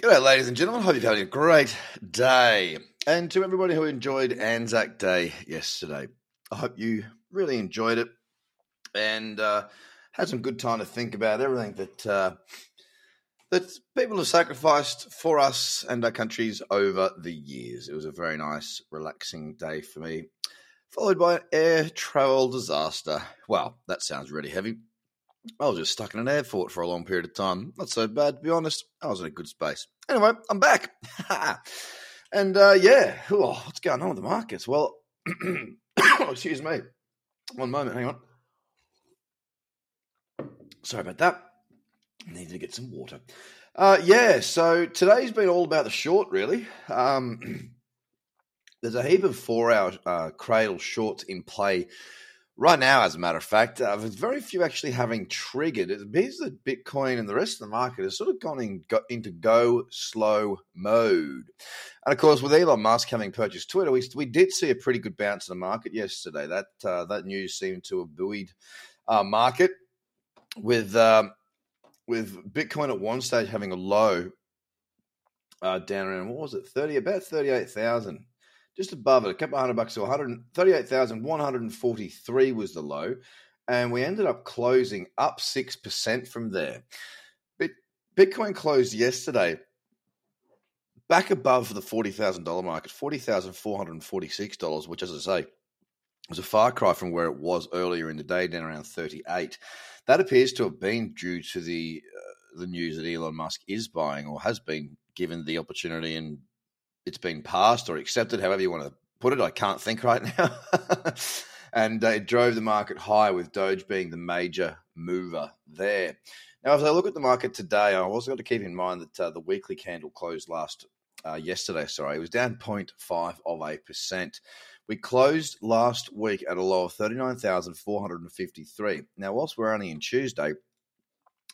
G'day, ladies and gentlemen. Hope you're having a great day. And to everybody who enjoyed Anzac Day yesterday, I hope you really enjoyed it and uh, had some good time to think about everything that uh, that people have sacrificed for us and our countries over the years. It was a very nice, relaxing day for me, followed by an air travel disaster. Well, that sounds really heavy. I was just stuck in an airport for a long period of time. Not so bad, to be honest. I was in a good space. Anyway, I'm back. and uh, yeah, what's going on with the markets? Well, excuse me. One moment, hang on. Sorry about that. Needed to get some water. Uh, yeah, so today's been all about the short, really. Um, there's a heap of four hour uh, cradle shorts in play Right now, as a matter of fact, uh, very few actually having triggered. It appears that Bitcoin and the rest of the market has sort of gone in, got into go slow mode. And of course, with Elon Musk having purchased Twitter, we, we did see a pretty good bounce in the market yesterday. That uh, that news seemed to have buoyed our market with um, with Bitcoin at one stage having a low uh, down around what was it, thirty about thirty eight thousand just above it, a couple of hundred bucks, so 138,143 was the low. And we ended up closing up 6% from there. Bitcoin closed yesterday back above the $40,000 mark at $40,446, which, as I say, was a far cry from where it was earlier in the day, down around 38. That appears to have been due to the uh, the news that Elon Musk is buying or has been given the opportunity and it's been passed or accepted, however you want to put it. I can't think right now. and uh, it drove the market high with Doge being the major mover there. Now, as I look at the market today, I've also got to keep in mind that uh, the weekly candle closed last uh, yesterday. Sorry, it was down 0.5 of a percent. We closed last week at a low of 39,453. Now, whilst we're only in Tuesday,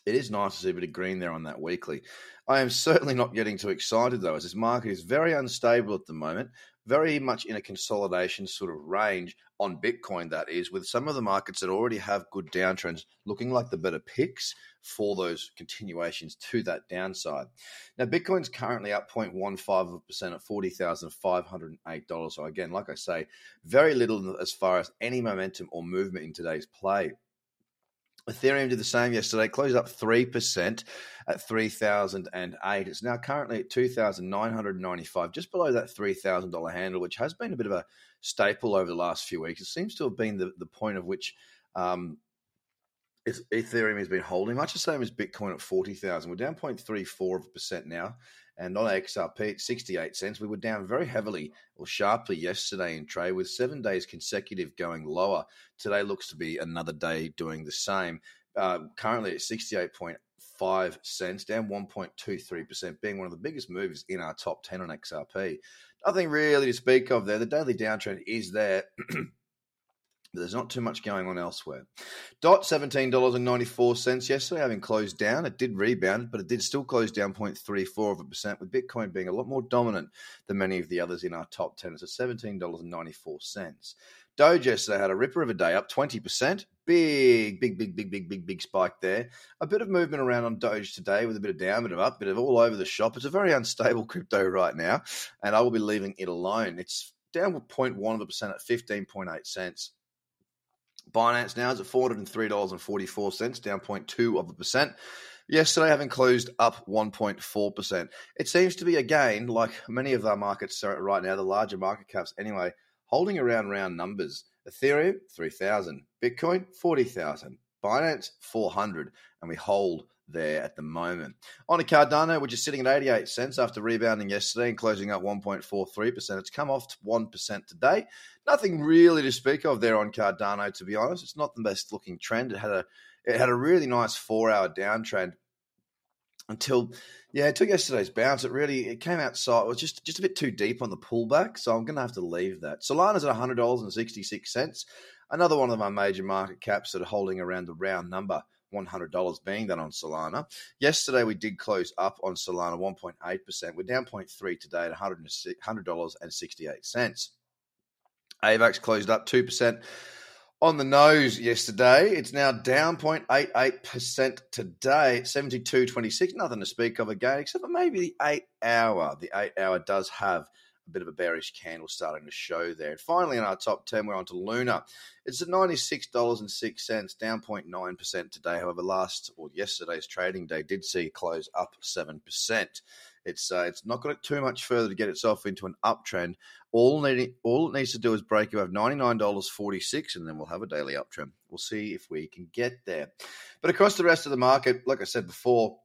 it is nice to see a bit of green there on that weekly. I am certainly not getting too excited though, as this market is very unstable at the moment, very much in a consolidation sort of range on Bitcoin, that is, with some of the markets that already have good downtrends looking like the better picks for those continuations to that downside. Now, Bitcoin's currently up 0.15% at $40,508. So, again, like I say, very little as far as any momentum or movement in today's play. Ethereum did the same yesterday, closed up 3% at 3008. It's now currently at 2995 just below that $3,000 handle, which has been a bit of a staple over the last few weeks. It seems to have been the, the point of which um, Ethereum has been holding, much the same as Bitcoin at 40,000. We're down 0.34 of a percent now. And on XRP at 68 cents, we were down very heavily or sharply yesterday in trade with seven days consecutive going lower. Today looks to be another day doing the same. Uh, currently at 68.5 cents, down 1.23%, being one of the biggest moves in our top 10 on XRP. Nothing really to speak of there. The daily downtrend is there. there's not too much going on elsewhere. Dot $17.94 yesterday, having closed down. It did rebound, but it did still close down 0.34 of a percent, with Bitcoin being a lot more dominant than many of the others in our top 10. It's at $17.94. Doge yesterday had a ripper of a day, up 20%. Big, big, big, big, big, big, big spike there. A bit of movement around on Doge today with a bit of down, bit of up, bit of all over the shop. It's a very unstable crypto right now, and I will be leaving it alone. It's down 0.1 of a percent at 15.8 cents. Binance now is at $403.44, down 0.2 of a percent. Yesterday, having closed up 1.4%. It seems to be, again, like many of our markets right now, the larger market caps anyway, holding around round numbers. Ethereum, 3,000. Bitcoin, 40,000. Binance, 400. And we hold there at the moment. On a Cardano, which is sitting at 88 cents after rebounding yesterday and closing up 1.43%. It's come off 1% today. Nothing really to speak of there on Cardano, to be honest. It's not the best looking trend. It had a it had a really nice four hour downtrend until yeah, it took yesterday's bounce. It really it came outside. It was just just a bit too deep on the pullback, so I'm going to have to leave that. Solana's at hundred dollars and sixty six cents. Another one of my major market caps that are holding around the round number $100 being that on Solana. Yesterday, we did close up on Solana 1.8%. We're down 0.3 today at $100.68. AVAX closed up 2%. on the nose yesterday. It's now down 0.88% today, 72.26. Nothing to speak of again, except for maybe the eight hour. The eight hour does have a bit of a bearish candle starting to show there. And finally, in our top 10, we're on to Luna. It's at $96.06, down 0.9% today. However, last or yesterday's trading day did see close up 7%. It's uh, it's not got it too much further to get itself into an uptrend. All need, all it needs to do is break above ninety nine dollars forty six, and then we'll have a daily uptrend. We'll see if we can get there. But across the rest of the market, like I said before,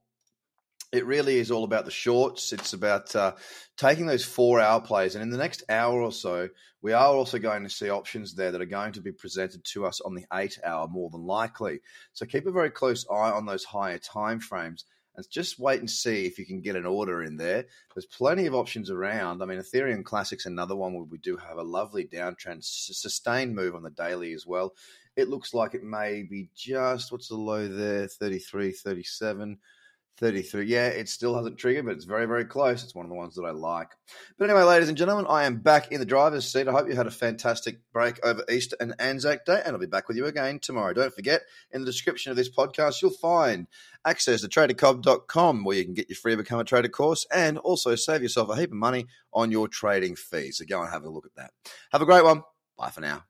it really is all about the shorts. It's about uh, taking those four hour plays. And in the next hour or so, we are also going to see options there that are going to be presented to us on the eight hour more than likely. So keep a very close eye on those higher time frames and just wait and see if you can get an order in there. There's plenty of options around. I mean, Ethereum Classic's another one where we do have a lovely downtrend, sustained move on the daily as well. It looks like it may be just, what's the low there? 33, 37. 33. Yeah, it still hasn't triggered, but it's very, very close. It's one of the ones that I like. But anyway, ladies and gentlemen, I am back in the driver's seat. I hope you had a fantastic break over Easter and Anzac Day, and I'll be back with you again tomorrow. Don't forget, in the description of this podcast, you'll find access to tradercobb.com where you can get your free Become a Trader course and also save yourself a heap of money on your trading fees. So go and have a look at that. Have a great one. Bye for now.